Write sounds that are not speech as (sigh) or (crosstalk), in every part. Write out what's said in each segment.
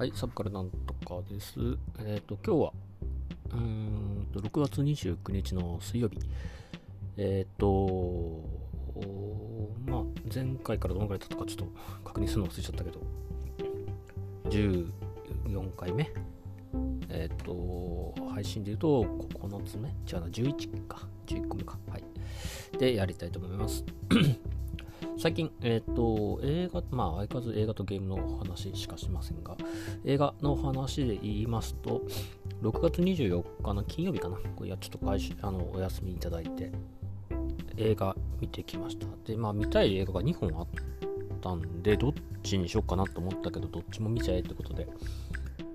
はい、サブからなんとかです。えっ、と、今日は、うーんと、6月29日の水曜日。えっ、と、まあ、前回からどのくらい経ったかちょっと確認するの忘れちゃったけど、14回目？えっ、と、配信で言うと9つ目？違うな、11か。11個目か。はい。で、やりたいと思います。最近、えっ、と、映画、まあ、相変わらず映画とゲームの話しかしませんが、映画の話で言いますと、6月24日の金曜日かな、これいやちょっと会社あのお休みいただいて、映画見てきました。で、まあ、見たい映画が2本あったんで、どっちにしようかなと思ったけど、どっちも見ちゃえってことで、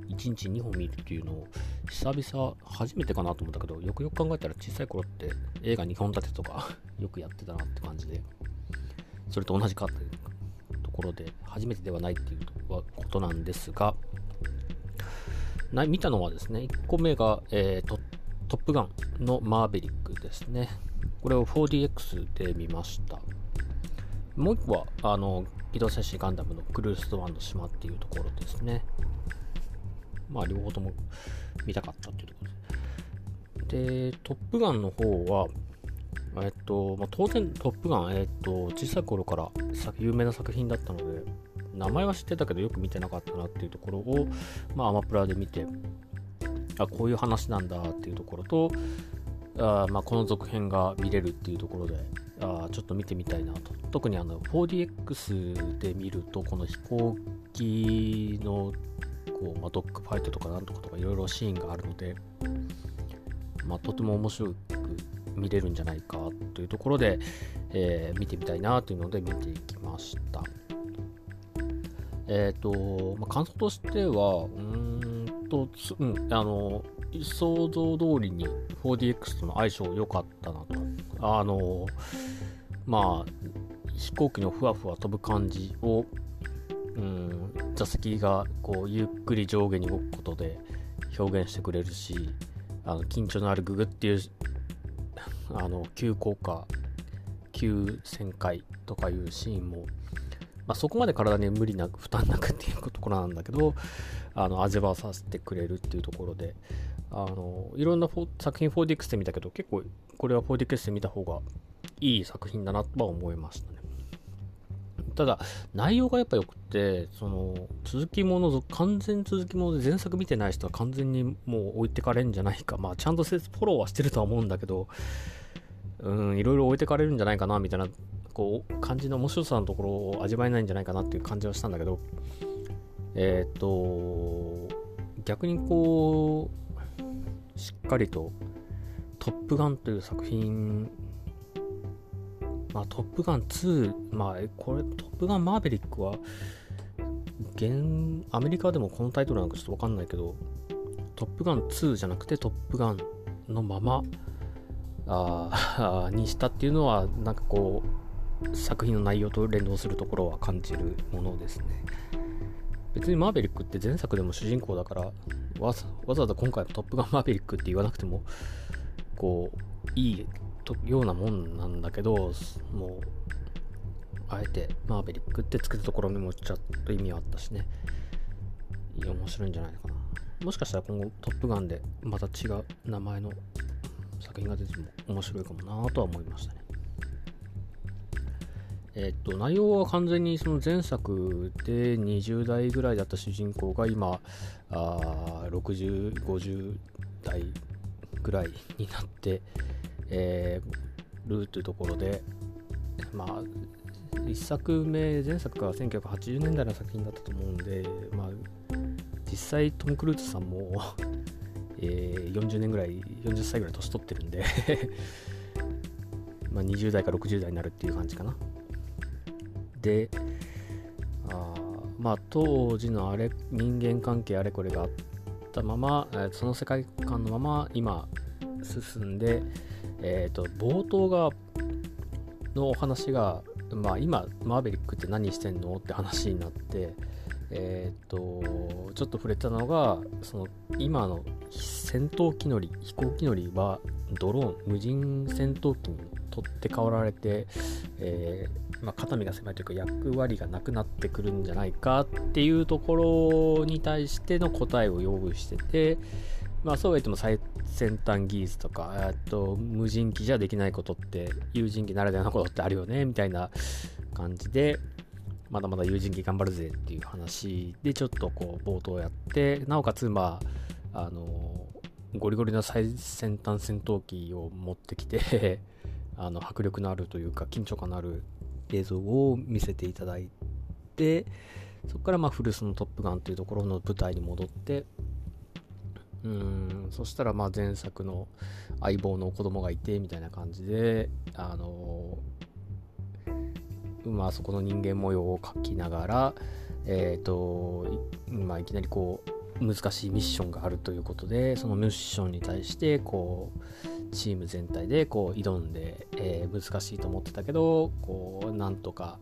1日2本見るっていうのを、久々、初めてかなと思ったけど、よくよく考えたら小さい頃って映画2本立てとかよくやってたなって感じで、それと同じかというところで、初めてではないっていうことなんですが、な見たのはですね、1個目が、えート、トップガンのマーベリックですね。これを 4DX で見ました。もう1個は、あの、機動戦士ガンダムのクルース・ワンの島っていうところですね。まあ、両方とも見たかったっていうところです。で、トップガンの方は、えっと、まあ、当然、トップガン、えっと、小さい頃から有名な作品だったので、名前は知ってたけどよく見てなかったなっていうところを、まあ、アマプラで見て、あ、こういう話なんだっていうところと、あまあ、この続編が見れるっていうところで、あちょっと見てみたいなと。特にあの 4DX で見ると、この飛行機のこう、まあ、ドッグファイトとかなんとかとかいろいろシーンがあるので、まあ、とても面白く見れるんじゃないかというところで、えー、見てみたいなというので見ていきました。えっ、ー、と、まあ、感想としては、うーんと、うん、あの、想像通りに 4DX との相性良かったなと。あの、まあ、飛行機のふわふわ飛ぶ感じを、うん、座席がこうゆっくり上下に動くことで表現してくれるし、あの緊張のあるググっていうあの急降下急旋回とかいうシーンも、まあ、そこまで体に無理なく負担なくっていうところなんだけどあの味わわさせてくれるっていうところであのいろんな作品 4DX で見たけど結構これは 4DX で見た方がいい作品だなとは思いましたただ内容がやっぱ良くてその続きもの完全続きもので前作見てない人は完全にもう置いてかれるんじゃないか。まあちゃんとフォローはしてるとは思うんだけどうんいろいろ置いてかれるんじゃないかなみたいなこう感じの面白さのところを味わえないんじゃないかなっていう感じはしたんだけど。えっ、ー、と逆にこうしっかりと「トップガン」という作品まあ、トップガン2、まあ、これ、トップガンマーベリックは、現、アメリカでもこのタイトルなんかちょっとわかんないけど、トップガン2じゃなくてトップガンのまま、あ (laughs) にしたっていうのは、なんかこう、作品の内容と連動するところは感じるものですね。別にマーベリックって前作でも主人公だから、わざわざ今回トップガンマーベリックって言わなくても、こう、いいようなもんなんだけど、もう、あえてマーベリックってつけたところにもちょっと意味はあったしね。面白いんじゃないかな。もしかしたら今後トップガンでまた違う名前の作品が出ても面白いかもなとは思いましたね。えっと、内容は完全にその前作で20代ぐらいだった主人公が今、あ60、50代ぐらいになって、えー、るというところで、まあ、1作目、前作が1980年代の作品だったと思うんで、まあ、実際トム・クルーズさんも (laughs) えー、40年ぐらい、40歳ぐらい年取ってるんで (laughs) まあ20代か60代になるっていう感じかな。で、あまあ当時のあれ人間関係あれこれがあったまま、その世界観のまま今進んで、えーと、冒頭がのお話が、まあ、今マーベリックって何してんのって話になってえ、ー、とちょっと触れたのがその今の戦闘機乗り飛行機乗りはドローン無人戦闘機に取って代わられて、えまあ、肩身が狭いというか役割がなくなってくるんじゃないかっていうところに対しての答えを用意してて、まあ、そうは言っても最先端技術とか、えっと、無人機じゃできないことって有人機ならではのことってあるよねみたいな感じでまだまだ有人機頑張るぜっていう話でちょっとこう冒頭やってなおかつまああのゴリゴリの最先端戦闘機を持ってきて (laughs) あの迫力のあるというか緊張感のある映像を見せていただいてそこからまあ古巣のトップガンというところの舞台に戻ってうんそしたらまあ前作の相棒の子供がいてみたいな感じであのまあそこの人間模様を描きながらえっ、ー、とまあいきなりこう難しいミッションがあるということでそのミッションに対してこうチーム全体でこう挑んで、えー、難しいと思ってたけどこうなんとか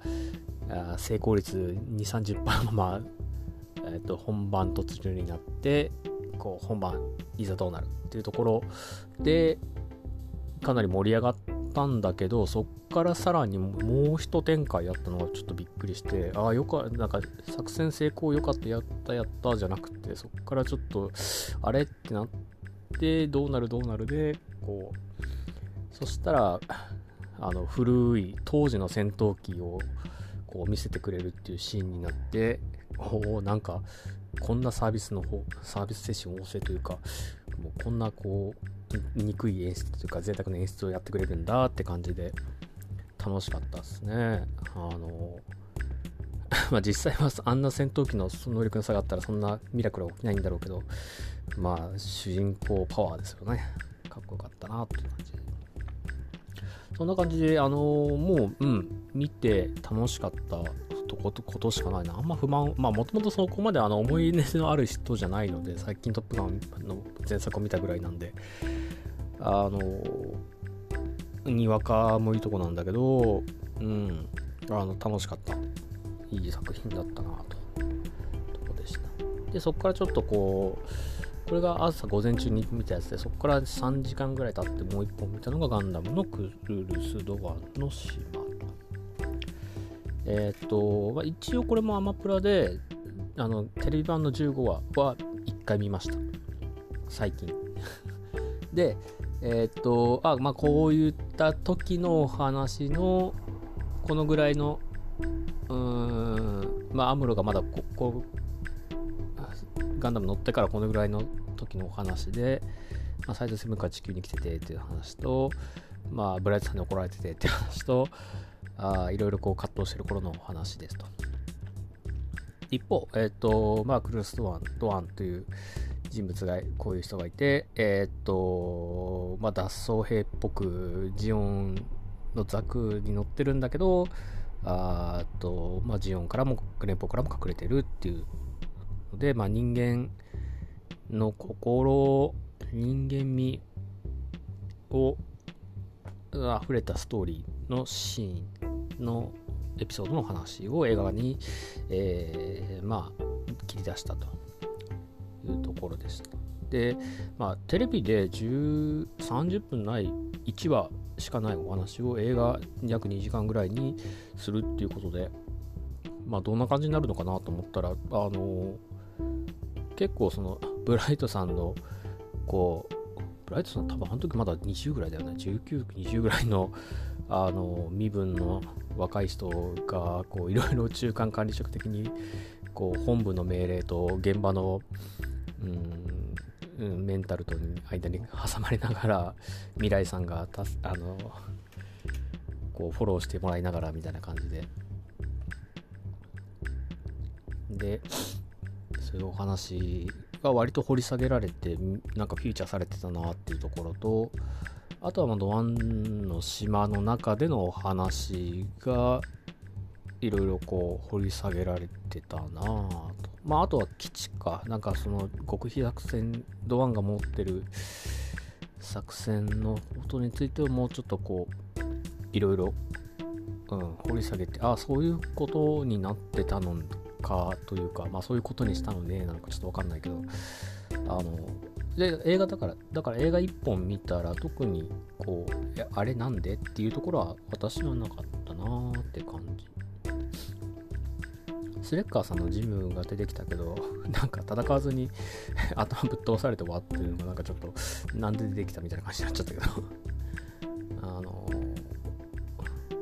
成功率2 3 0のまま、えーと、本番突入になってこう本番いざどうなるっていうところでかなり盛り上がったんだけどそっからさらにもう一展開やったのがちょっとびっくりしてああよかなんか作戦成功よかったやったやったじゃなくてそっからちょっとあれってなってどうなるどうなるでこうそしたらあの古い当時の戦闘機をこう見せてくれるっていうシーンになっておおなんかこんなサービスの方サービス精神旺盛というかもうこんなこう憎い演出というか贅沢な演出をやってくれるんだって感じで楽しかったですね。あの (laughs) まあ実際はあんな戦闘機の能力の差があったらそんなミラクルは起きないんだろうけどまあ主人公パワーですよね。かっこよかったなっていう感じ。そんな感じで、あのもう、うん、見て楽しかったとことしかないな。あんま不満、まあもともとそこまであの思い入れのある人じゃないので、最近トップガンの前作を見たぐらいなんで、あのにわかもいいとこなんだけど、うん、あの楽しかった。いい作品だったなと。とこでした。で、そこからちょっとこう、これが朝午前中に見たやつで、そこから3時間ぐらい経ってもう1本見たのがガンダムのクルルス・ドワンの島。えっ、と、まあ、一応これもアマプラで、あの、テレビ版の15話は1回見ました。最近。(laughs) で、えっ、と、あ、まあ、こういった時のお話の、このぐらいの、うーん、まあ、アムロがまだこ、こガンダム乗ってからこのぐらいの時のお話で、まあ、サイドセブンから地球に来ててっていう話と、まあ、ブライトさんに怒られててっていう話と、あいろいろこう葛藤してる頃のお話ですと。一方、えっ、ー、と、まあ、クルス・ドワン、ドワンという人物が、こういう人がいて、えっ、ー、と、まあ、脱走兵っぽく、ジオンのザクに乗ってるんだけど、あと、まあ、ジオンからも、連邦からも隠れてるっていうので、まあ、人間の心、人間味を溢れたストーリーのシーンのエピソードの話を映画に、えー、まあ切り出したというところでした。で、まあ、テレビで130分ない1話しかないお話を映画約2時間ぐらいにするっていうことで、まあ、どんな感じになるのかなと思ったら、あの結構そのブライトさんのこうライトさん多分あの時まだ20ぐらいだよね。19、20ぐらいの、あの、身分の若い人が、こう、いろいろ中間管理職的に、こう、本部の命令と現場の、うん、メンタルと間に挟まれながら、未来さんがたあの、こう、フォローしてもらいながらみたいな感じで。で、そういうお話が割と掘り下げられて、なんかフィーチャーされてたなっていうところと、あとはまドワンの島の中でのお話が、いろいろこう掘り下げられてたなと。まああとは基地か。なんかその極秘作戦、ドワンが持ってる作戦のことについてはもうちょっとこう、いろいろ、掘り下げて、ああ、そういうことになってたのかというか、まあそういうことにしたのねなのかちょっとわかんないけど、あの、で映画だからだから映画1本見たら特にこうあれなんでっていうところは私はなかったなーって感じ。スレッカーさんのジムが出てきたけど (laughs) なんか戦わずに (laughs) 頭ぶっ飛ばされて終わってるのがなんかちょっとなんで出てきたみたいな感じになっちゃったけど。(laughs) あの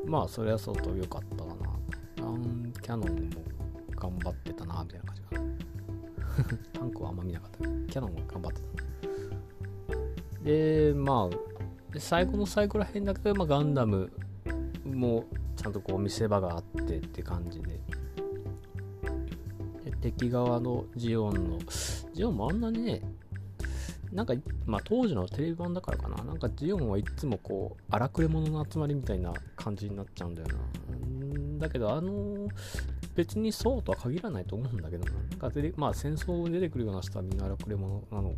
まあそれは相当良かったかな。ランキャノンも頑張ってたなみたいな感じかな。(laughs) タンクはあんま見なかったけどキャノンも頑張ってたでまあ最後の最後らへんだけど、まあ、ガンダムもちゃんとこう見せ場があってって感じで。で敵側のジオンのジオンもあんなにねなんか、まあ、当時のテレビ版だからかな。なんかジオンはいつもこう荒くれ者の集まりみたいな感じになっちゃうんだよな。だけどあの別にそうとは限らないと思うんだけどな。なんかでまあ戦争に出てくるような人はみんな荒くれ者なのっ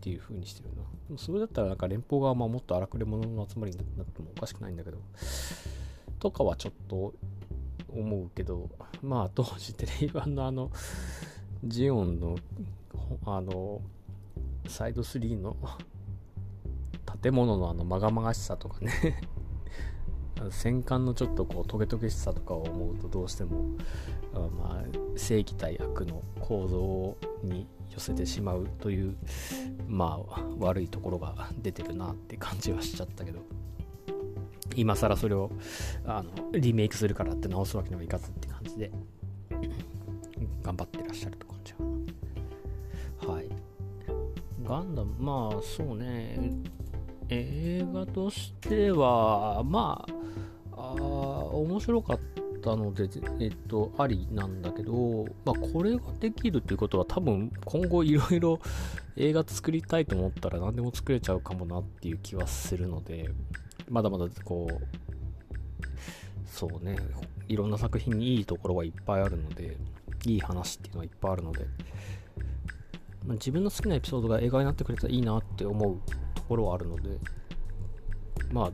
ていう風にしてるな。でもそれだったらなんか連邦側はもっと荒くれ者の集まりになってもおかしくないんだけど。とかはちょっと思うけど、まあ当時テレビ版のあの、ジオンの、あの、サイド3の建物のあのまがまがしさとかね戦艦のちょっとこうトゲトゲしさとかを思うとどうしても、まあ、正義対悪の構造に寄せてしまうというまあ悪いところが出てるなって感じはしちゃったけど。今更それをあのリメイクするからって直すわけにもいかずって感じで頑張ってらっしゃるって感じかな。はい。ガンダムまあそうね。映画としてはまああ面白かったので、えっと、ありなんだけど、まあ、これができるっていうことは多分今後いろいろ映画作りたいと思ったら何でも作れちゃうかもなっていう気はするので、まだまだこう、そうね、いろんな作品にいいところはいっぱいあるので、いい話っていうのはいっぱいあるので、ま、自分の好きなエピソードが映画になってくれたらいいなって思うころはあるので、まあ、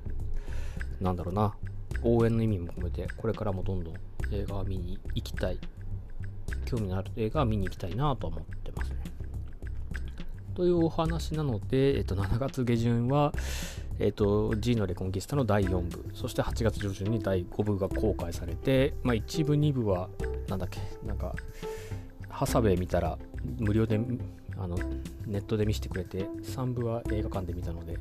なんだろうな、応援の意味も込めて、これからもどんどん映画を見に行きたい。興味のある映画は見に行きたいなと思ってますね。というお話なので、えっと、7月下旬は、えっと、G のレコンキスタの第4部、そして8月上旬に第5部が公開されて、まあ、1部、2部は、なんだっけ、なんか、ハサウェイ見たら無料であのネットで見せてくれて、3部は映画館で見たので、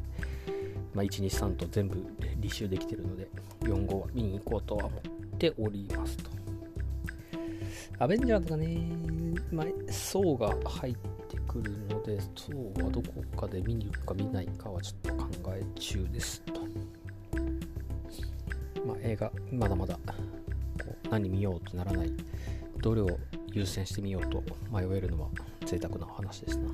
まあ、1、2、3と全部履修できてるので、4号は見に行こうとは思っておりますと。アベンジャーズがね、まあ、層が入ってくるので、層はどこかで見に行くか見ないかはちょっと考え中ですと。まあ、映画、まだまだこう何見ようとならない、どれを優先してみようと迷えるのは贅沢な話ですな。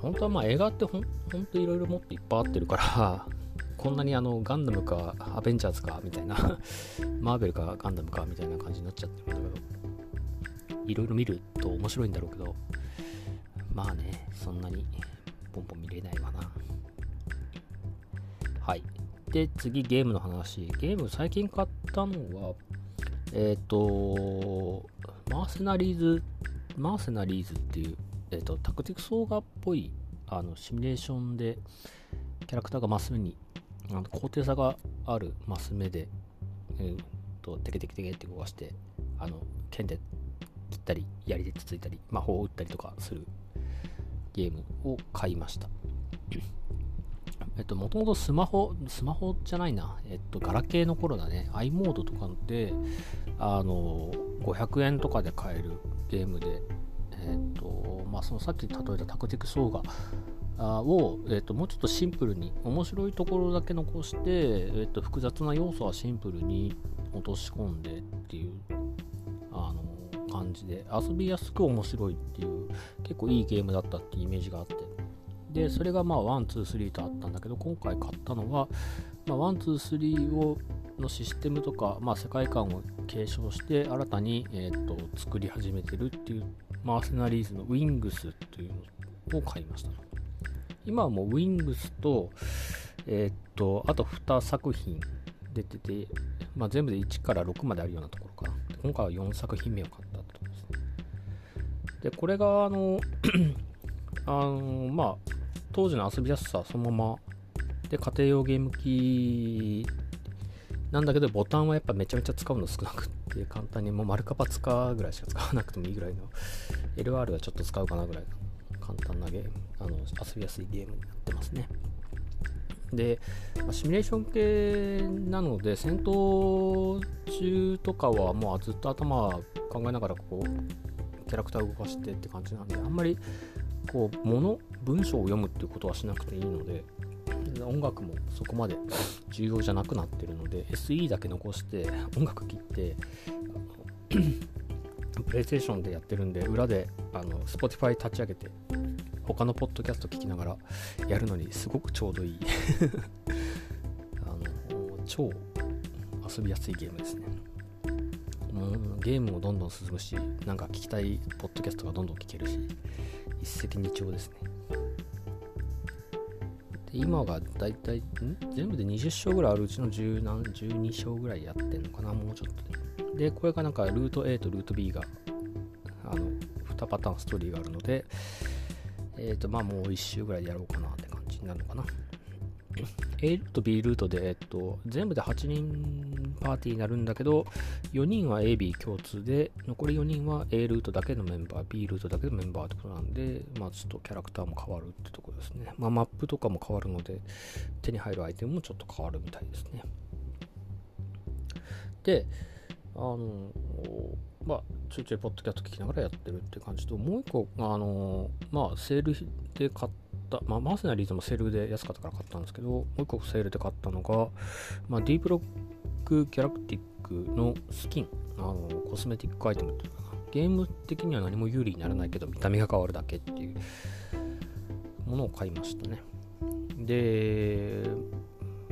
本当はまあ映画ってほんほんといろいろもっといっぱいあってるからこんなにあのガンダムかアベンジャーズかみたいな (laughs) マーベルかガンダムかみたいな感じになっちゃってるんだけどいろいろ見ると面白いんだろうけどまあねそんなにポンポン見れないわな。はい。で次ゲームの話。ゲーム最近買ったのはえっ、ー、とマーセナリーズマーセナリーズっていうえっ、ー、と、タクティクスオーガっぽい、あの、シミュレーションで、キャラクターがマス目に、あの高低差があるマス目で、えー、と、テケテケテケって動かして、あの、剣で切ったり、槍でつついたり、魔法を打ったりとかするゲームを買いました。えっと、もともとスマホ、スマホじゃないな、えっと、ガラケーの頃だね、i モードとかで、あの、500円とかで買えるゲームで、えっ、と、まあ、そのさっき例えたタクティクスオーガを、えー、ともうちょっとシンプルに面白いところだけ残して、えー、と複雑な要素はシンプルに落とし込んでっていうあの感じで遊びやすく面白いっていう結構いいゲームだったっていうイメージがあって。でそれがまあ123とあったんだけど今回買ったのは、まあ、123をのシステムとか、まあ、世界観を継承して新たに、えーと作り始めてるっていうマーセナリーズの Wings というのを買いました。今はもう Wings と、えー、っと、あと2作品出てて、まあ、全部で1から6まであるようなところかな。今回は4作品目を買ったってことですね。で、これが、あの (clears throat) あのまあ当時の遊びやすさそのまま。で家庭用ゲーム機なんだけどボタンはやっぱめちゃめちゃ使うの少なくって簡単にもう丸カパ使うぐらいしか使わなくてもいいぐらいの。(laughs) LR はちょっと使うかなぐらいの簡単なゲームあの遊びやすいゲームになってますね。で、ま、シミュレーション系なので戦闘中とかはもうずっと頭考えながらこうキャラクターを動かしてって感じなんであんまりこう物文章を読むっていうことはしなくていいので音楽もそこまで重要じゃなくなってるので SE だけ残して音楽切ってプレイステーションでやってるんで裏であの Spotify 立ち上げて他のポッドキャスト聞きながらやるのにすごくちょうどいい。(laughs) あの超遊びやすいゲームですね。もうゲームもどんどん進むしなんか聞きたいポッドキャストがどんどん聞けるし一石二鳥ですね。で今がだいたい全部で20章ぐらいあるうちの10何12章ぐらいやってんのかな？もうちょっと。ででこれがなんかルート A とルート B があの2パターンストーリーがあるのでえっ、ー、と、まあもう1周ぐらいでやろうかなって感じになるのかな。A ルート、B ルートで、えっと、全部で8人パーティーになるんだけど、4人は A、B 共通で、残り4人は A ルートだけのメンバー、B ルートだけのメンバーってことなんで、まあちょっとキャラクターも変わるってところですね。まあマップとかも変わるので、手に入るアイテムもちょっと変わるみたいですね。で、あの、まあ、ちょいちょいポッドキャスト聞きながらやってるって感じと、もう一個、あのまあ、セールで買った、まあ、マーセナリーズもセールで安かったから買ったんですけど、もう一個セールで買ったのが、まあ、ディープロックギャラクティックのスキン、あのコスメティックアイテムっていうかな。ゲーム的には何も有利にならないけど、見た目が変わるだけっていうものを買いましたね。で、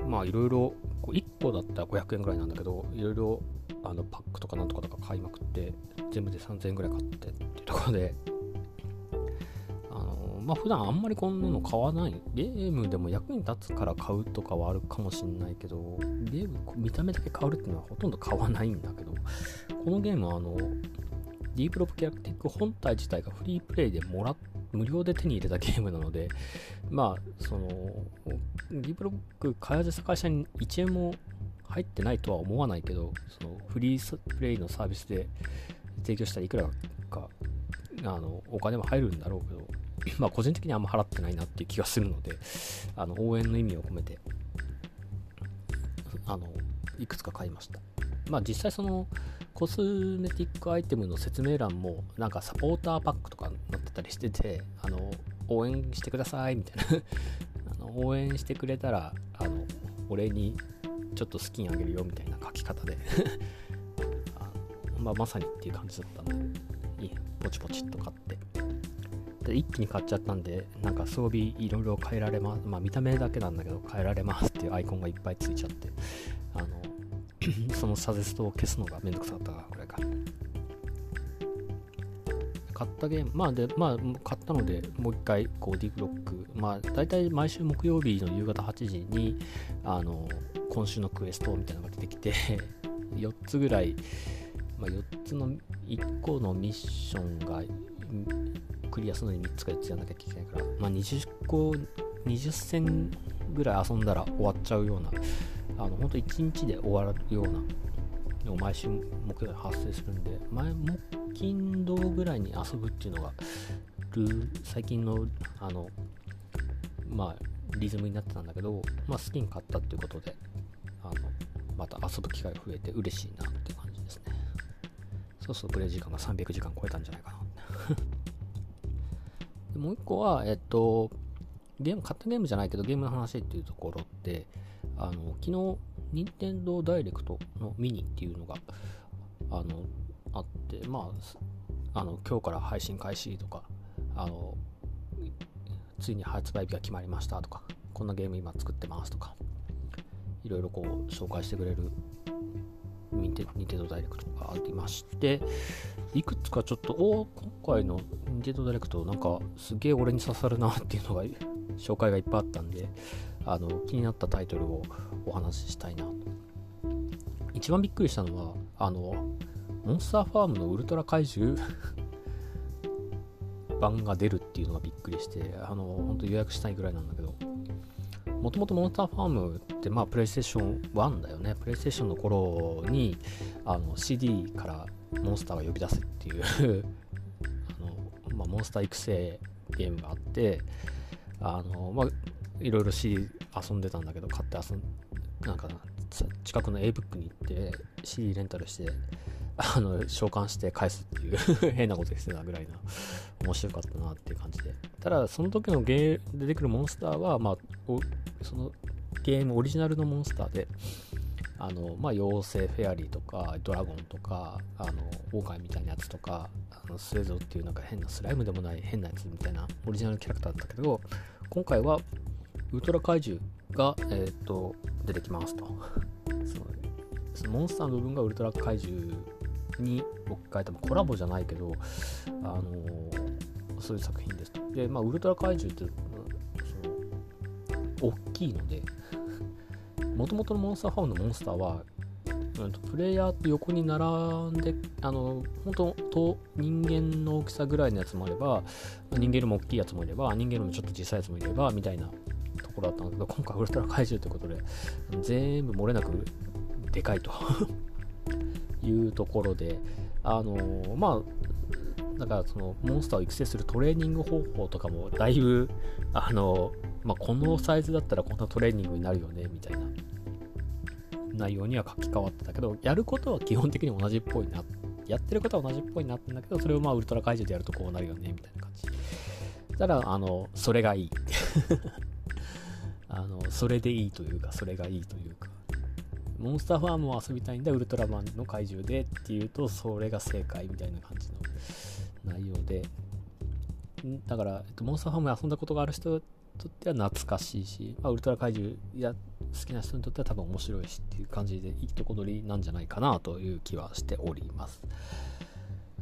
まあいろいろ、1個だったら500円ぐらいなんだけど、いろいろあのパックとかなんとかとか買いまくって全部で3000円ぐらい買ってっていうところでまあ普段あんまりこんなの買わない。ゲームでも役に立つから買うとかはあるかもしんないけどゲーム見た目だけ買うっていうのはほとんど買わないんだけどこのゲームはあのディープロックギャラクティック本体自体がフリープレイでもら無料で手に入れたゲームなので、まあ、その、ディープロック開発した会社に1円も入ってないとは思わないけど、そのフリープレイのサービスで提供したらいくらか、あの、お金も入るんだろうけど、(laughs) まあ個人的にあんま払ってないなっていう気がするので、あの、応援の意味を込めて、あの、いくつか買いました。まあ実際その、コスメティックアイテムの説明欄も、なんかサポーターパックとか載ってたりしてて、あの、応援してくださいみたいな (laughs) あの応援してくれたら、あの、お礼にちょっとスキンあげるよみたいな書き方で (laughs) あまあ、まさにっていう感じだったんで、いいポチポチっと買って。で一気に買っちゃったんで、なんか装備いろいろ変えられます。まあ見た目だけなんだけど変えられますっていうアイコンがいっぱいついちゃって、あの、(coughs) そのサジェストを消すのがめんどくさかったぐらいか。買ったゲーム、まあで、まあ、買ったので、もう一回、こう、ディープロック、まあ、大体毎週木曜日の夕方8時に、あの、今週のクエストみたいなのが出てきて (laughs) 4つぐらい、まあ、4つの1個のミッションがクリアするのに3つか4つやんなきゃいけないから、まあ、20個20戦ぐらい遊んだら終わっちゃうような。あの本当1日で終わるような。のを毎週木曜日発生するんで。前木金土ぐらいに遊ぶっていうのが最近のあのまあリズムになってたんだけど、まあ、スキン買ったっていうことであのまた遊ぶ機会が増えて嬉しいなって感じですね。そうするとプレイ時間が300時間超えたんじゃないかなでもう一個はえっとゲーム買ったゲームじゃないけどゲームの話っていうところってあの昨日任天堂ダイレクトのミニっていうのがあのあってまああの今日から配信開始とかあのついに発売日が決まりましたとかこんなゲーム今作ってますとかいろいろこう紹介してくれるニンテンドダイレクトがありましていくつかちょっとお今回のニンテンドダイレクトなんかすげえ俺に刺さるなっていうのが紹介がいっぱいあったんであの気になったタイトルをお話ししたいな。と一番びっくりしたのはあのモンスターファームのウルトラ怪獣版が出るっていうのがびっくりしてあの本当予約したいぐらいなんだけど。もともとモンスターファームってまあプレイステーション1だよね。プレイステーションの頃にあの CD からモンスターが呼び出せっていう (laughs) あの、まあ、モンスター育成ゲームがあってあのまあいろいろ CD 遊んでたんだけど買って遊んなんか近くの A ブックに行って CD レンタルしてあの召喚して返すっていう変なことしてたぐらいな面白かったなっていう感じで。ただその時のゲー出てくるモンスターは、まあ、そのゲームオリジナルのモンスターであの、まあ、妖精フェアリーとかドラゴンとかあのオオカミみたいなやつとかあのスエゾっていうなんか変なスライムでもない変なやつみたいなオリジナルキャラクターだったけど今回はウルトラ怪獣が、えーと、出てきますと。そのモンスターの部分がウルトラ怪獣に置き換えたコラボじゃないけど、あのー、そういう作品ですと。で、まあ、ウルトラ怪獣ってその大きいので、もともとのモンスターファームのモンスターは、うんプレイヤーと横に並んで、あの、本当と人間の大きさぐらいのやつもあれば、人間よりも大きいやつもいれば、人間よりもちょっと小さいやつもいれば、みたいなところだったんだけど、今回ウルトラ怪獣ということで、全部漏れなくでかいと (laughs) いうところで、あのー、まあ、だからそのモンスターを育成するトレーニング方法とかもだいぶ、あのー、まあ、このサイズだったらこんなトレーニングになるよねみたいな内容には書き換わってたけど、やることは基本的に同じっぽいな。やってることは同じっぽいなってんだけど、それをまあウルトラ怪獣でやるとこうなるよねみたいな感じ。ただ、あの、それがいい。(laughs) あの、それでいいというか、それがいいというか、モンスターファームを遊びたいんだウルトラマンの怪獣でっていうとそれが正解みたいな感じの内容で。だから、えっと、モンスターファームで遊んだことがある人にとっては懐かしいし、まあ、ウルトラ怪獣や好きな人にとっては多分面白いしっていう感じでいいとこ取りなんじゃないかなという気はしております。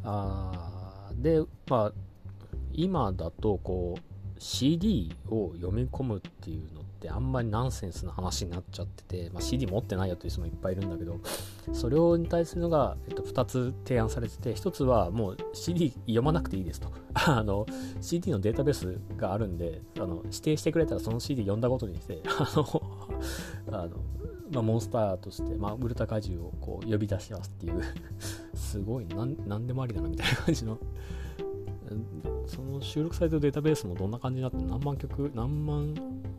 あでまあ今だとこう CD を読み込むっていうのってあんまりナンセンスな話になっちゃってて、まあ、CD 持ってないよという人もいっぱいいるんだけどそれに対するのが、えっと、2つ提案されてて1つはもう CD 読まなくていいですと。(laughs) あの CD のデータベースがあるんであの指定してくれたらその CD 読んだことにして (laughs) あのあの、まあ、モンスターとして、まあ、ウルタ怪獣をこう呼び出しますっていう。(laughs) すごい何でもありだなみたいな感じのその収録されてるデータベースもどんな感じになって何万曲何万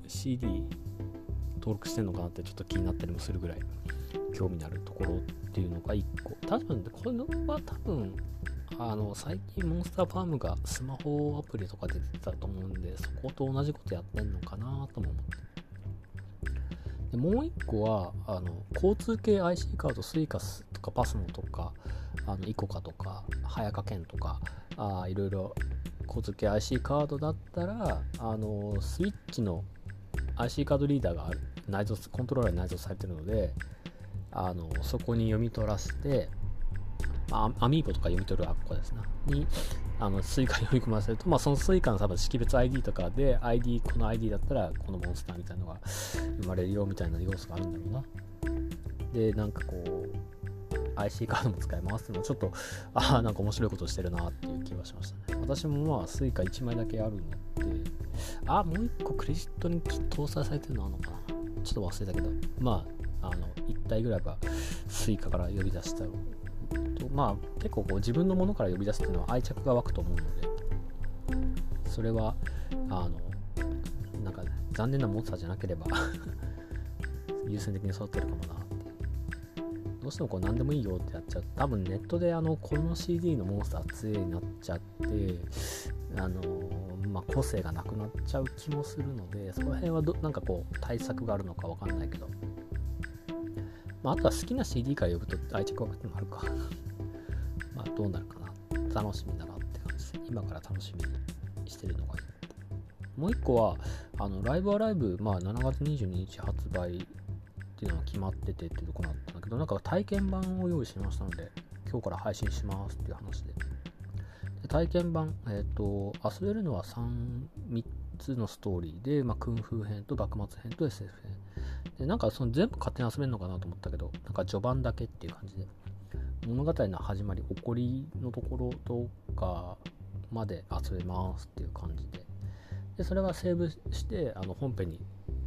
CD 登録してんのかなってちょっと気になったりもするぐらい興味のあるところっていうのが1個。多分これは多分あの最近モンスターファームがスマホアプリとかで出てたと思うんでそこと同じことやってんのかなとも思って。でもう1個はあの交通系 IC カードスイカスとか pasmo とかあの icoca とか早川県とかあいろいろ交通系 IC カードだったらあのスイッチの IC カードリーダーが内蔵コントローラーに内蔵されてるのであのそこに読み取らせて、まあ、アミーボとか読み取るあっこですな。にあのスイカに読み込ませると、まあ、そのスイカの多分識別 ID とかで ID この ID だったらこのモンスターみたいなのが生まれるよみたいな要素があるんだろうなでなんかこう IC カードも使えますのちょっと、(laughs) ああ、なんか面白いことしてるなっていう気はしましたね。私もまあ、スイカ1枚だけあるので、あ、もう1個クレジットに搭載されてるのあるのかな。ちょっと忘れたけど、まあ、あの、1体ぐらいはスイカから呼び出したと、まあ、結構こう自分のものから呼び出すっていうのは愛着が湧くと思うので、それは、あの、なんか残念なモンスターじゃなければ (laughs) 優先的に育てるかもなって。どうしてもこう何でもいいよってやっちゃう。多分ネットであのこの CD のモンスター強いになっちゃってあのまあ、個性がなくなっちゃう気もするのでその辺はどなんかこう対策があるのかわかんないけど、まあ、あとは好きな CD から呼ぶと愛着湧くってもあるか (laughs) まあどうなるかな楽しみだなって感じですね今から楽しみにしてるのがいいもう一個はあのライブアライブ、まあ、7月22日発売っていうのが決まっててっていうところだったんだけど、なんか体験版を用意しましたので、今日から配信しますっていう話で。で体験版、えっ、ー、と、遊べるのは3、3つのストーリーで、まあ、クンフー編と幕末編と SF 編。で、なんかその全部勝手に遊べるのかなと思ったけど、なんか序盤だけっていう感じで、物語の始まり、起こりのところとか、まで遊べますっていう感じで。でそれはセーブしてあの本編に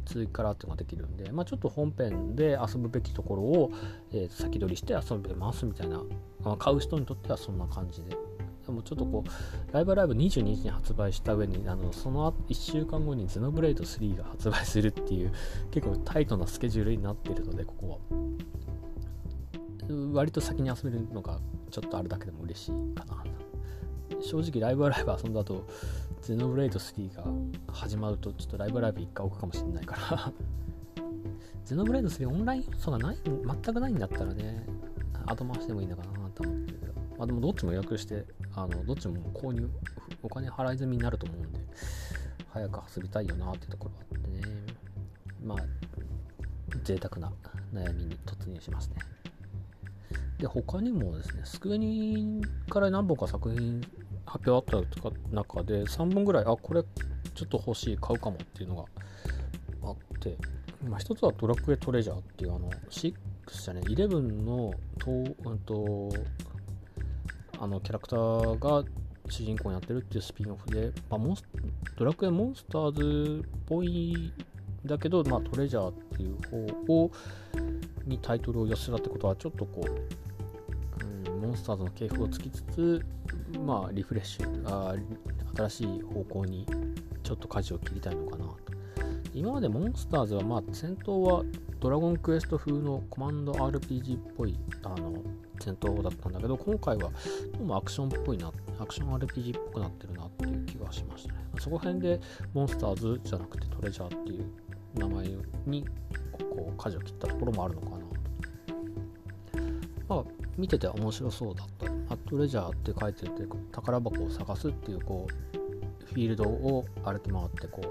続きからっていうのができるんで、まあ、ちょっと本編で遊ぶべきところを、えー、先取りして遊べますみたいな、ま、買う人にとってはそんな感じで。でもちょっとこうライブライブ22日に発売した上にあのその1週間後にゼノブレイド3が発売するっていう結構タイトなスケジュールになっているのでここは。割と先に遊べるのがちょっとあるだけでも嬉しいかな。正直ライブライブ遊んだ後ゼノブレイド3が始まるとちょっとライブライブ1回置くかもしれないから。(laughs) ゼノブレイド3オンライン要素がない全くないんだったらね後回してもいいのかなと思ってるけど。まあでもどっちも予約してあのどっちも購入お金払い済みになると思うんで早く走りたいよなっていうところあってね。まあ贅沢な悩みに突入しますね。で他にもですねスクエニから何本か作品発表あった中で3本ぐらいあこれちょっと欲しい買うかもっていうのがあって、まあ、一つはドラクエトレジャーっていうあの6じゃね11のと、うんと、あのキャラクターが主人公になってるっていうスピンオフで、まあ、モンドラクエモンスターズっぽいだけど、まあ、トレジャーっていう方をにタイトルを寄せたってことはちょっとこう、うん、モンスターズの系譜をつきつつまあリフレッシュあ新しい方向にちょっと舵を切りたいのかなと。今までモンスターズはまあ戦闘はドラゴンクエスト風のコマンド RPG っぽいあの戦闘だったんだけど今回はどうもアクションっぽいなアクション RPG っぽくなってるなっていう気がしましたね。そこら辺でモンスターズじゃなくてトレジャーっていう名前にこう舵を切ったところもあるのかな。まあ見てて面白そうだった。アットレジャーって書いてて宝箱を探すっていうこうフィールドを歩き回ってこ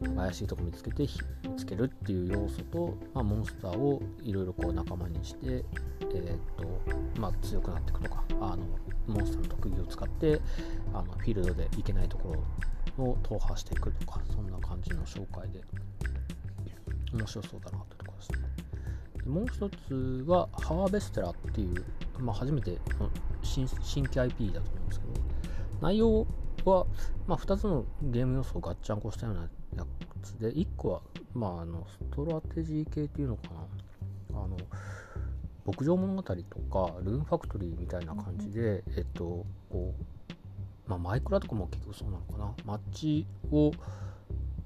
う怪しいとこ見つけて見つけるっていう要素と、まあ、モンスターをいろいろこう仲間にして、えー、とまあ、強くなっていくとか。あのモンスターの特技を使ってあのフィールドで行けないところを踏破していくとか。そんな感じの紹介で面白そうだなというところですね。もう一つはハーベステラっていう、まあ、初めて新新規 IP だと思うんですけど内容は、まあ、2つのゲーム要素をガッチャンコしたようなやつで1個は、まあ、あのストラテジー系っていうのかな。あの牧場物語とかルーンファクトリーみたいな感じで、えっとこうまあ、マイクラとかも結局そうなのかな？街を、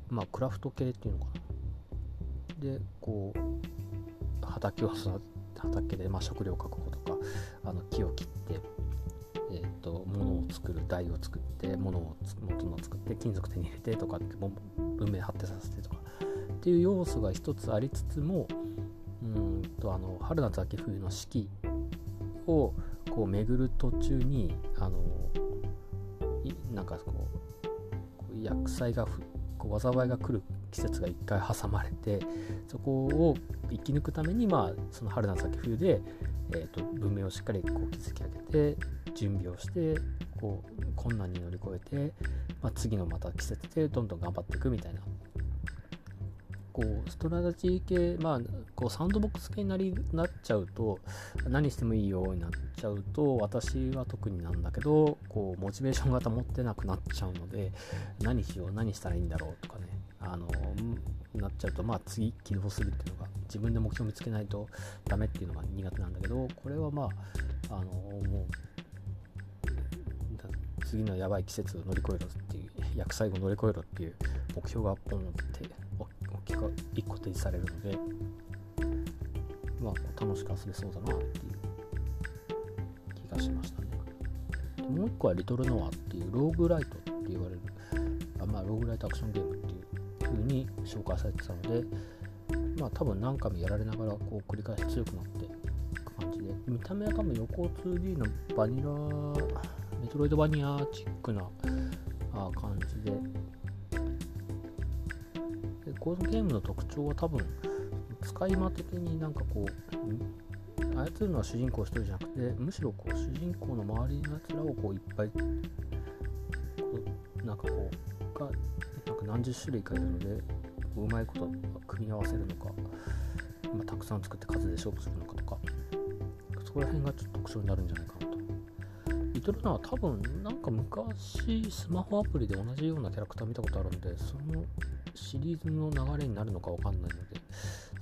まあ、クラフト系っていうのかな？でこう畑を畑でまあ食料確保とかあの木を切って、えーと、物を作る台を作って物を元の作って金属手に入れてとかって文明発展させてとかっていう要素が一つありつつもうんとあの春夏秋冬の四季をこう巡る途中にあのなんかこう厄災がこう災いが来る季節が1回挟まれてそこを生き抜くために、まあ、その春夏秋冬で、えーと、文明をしっかりこう築き上げて準備をしてこう困難に乗り越えて、まあ、次のまた季節でどんどん頑張っていくみたいなこうストラテジー系、まあ、こうサンドボックス系になりなっちゃうと何してもいいようになっちゃうと私は特になんだけどこうモチベーションが保てなくなっちゃうので何しよう何したらいいんだろうとかねあのなっちゃうとまあ次起動するっていうのが自分で目標を見つけないとダメっていうのが苦手なんだけどこれはまああのもう次のやばい季節を乗り越えろっていう薬剤を乗り越えろっていう目標がポンって大1個提示されるのでまあ楽しく遊べそうだなっていう気がしましたね。もう1個はリトルノアっていうローグライトって言われるあまあローグライトアクションゲームっていう風に紹介されてたのでまあ多分何回もやられながらこう繰り返し強くなっていく感じで見た目は多分横 2D のバニラメトロイドバニアチックなあ感じでこのゲームの特徴は多分使い魔的になんかこう操るのは主人公一人じゃなくてむしろこう主人公の周りのやつらをこういっぱいなんかこうがなんか何十種類かいるのでうまいこと組み合わせるのか、まあ、たくさん作って数で勝負するのかとかそこら辺がちょっと特徴になるんじゃないかなと。リトルナは多分なんか昔スマホアプリで同じようなキャラクター見たことあるんでそのシリーズの流れになるのかわかんないので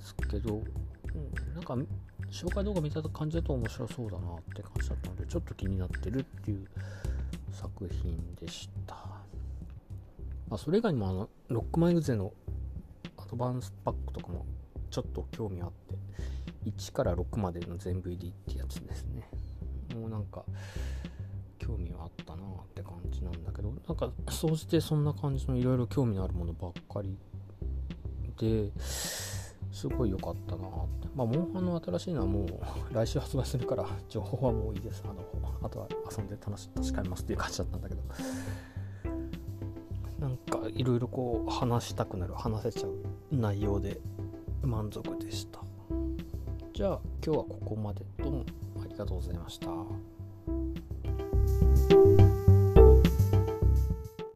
すけど、うん、なんか紹介動画見た感じだと面白そうだなって感じだったのでちょっと気になってるっていう作品でした、まあ、それ以外にもあのロックマイルゼのアドバンスパックとかもちょっと興味あって1から6までの全部入りってやつですね。もうなんか興味はあったなって感じなんだけどなんか総じてそんな感じのいろいろ興味のあるものばっかりですごい良かったなって。まあ、モンハンの新しいのはもう来週発売するから (laughs) 情報はもういいです。あの、あとは遊んで楽し確かめますっていう感じだったんだけど。なんかいろいろこう話したくなる、話せちゃう内容で満足でした。じゃあ今日はここまでどうもありがとうございました。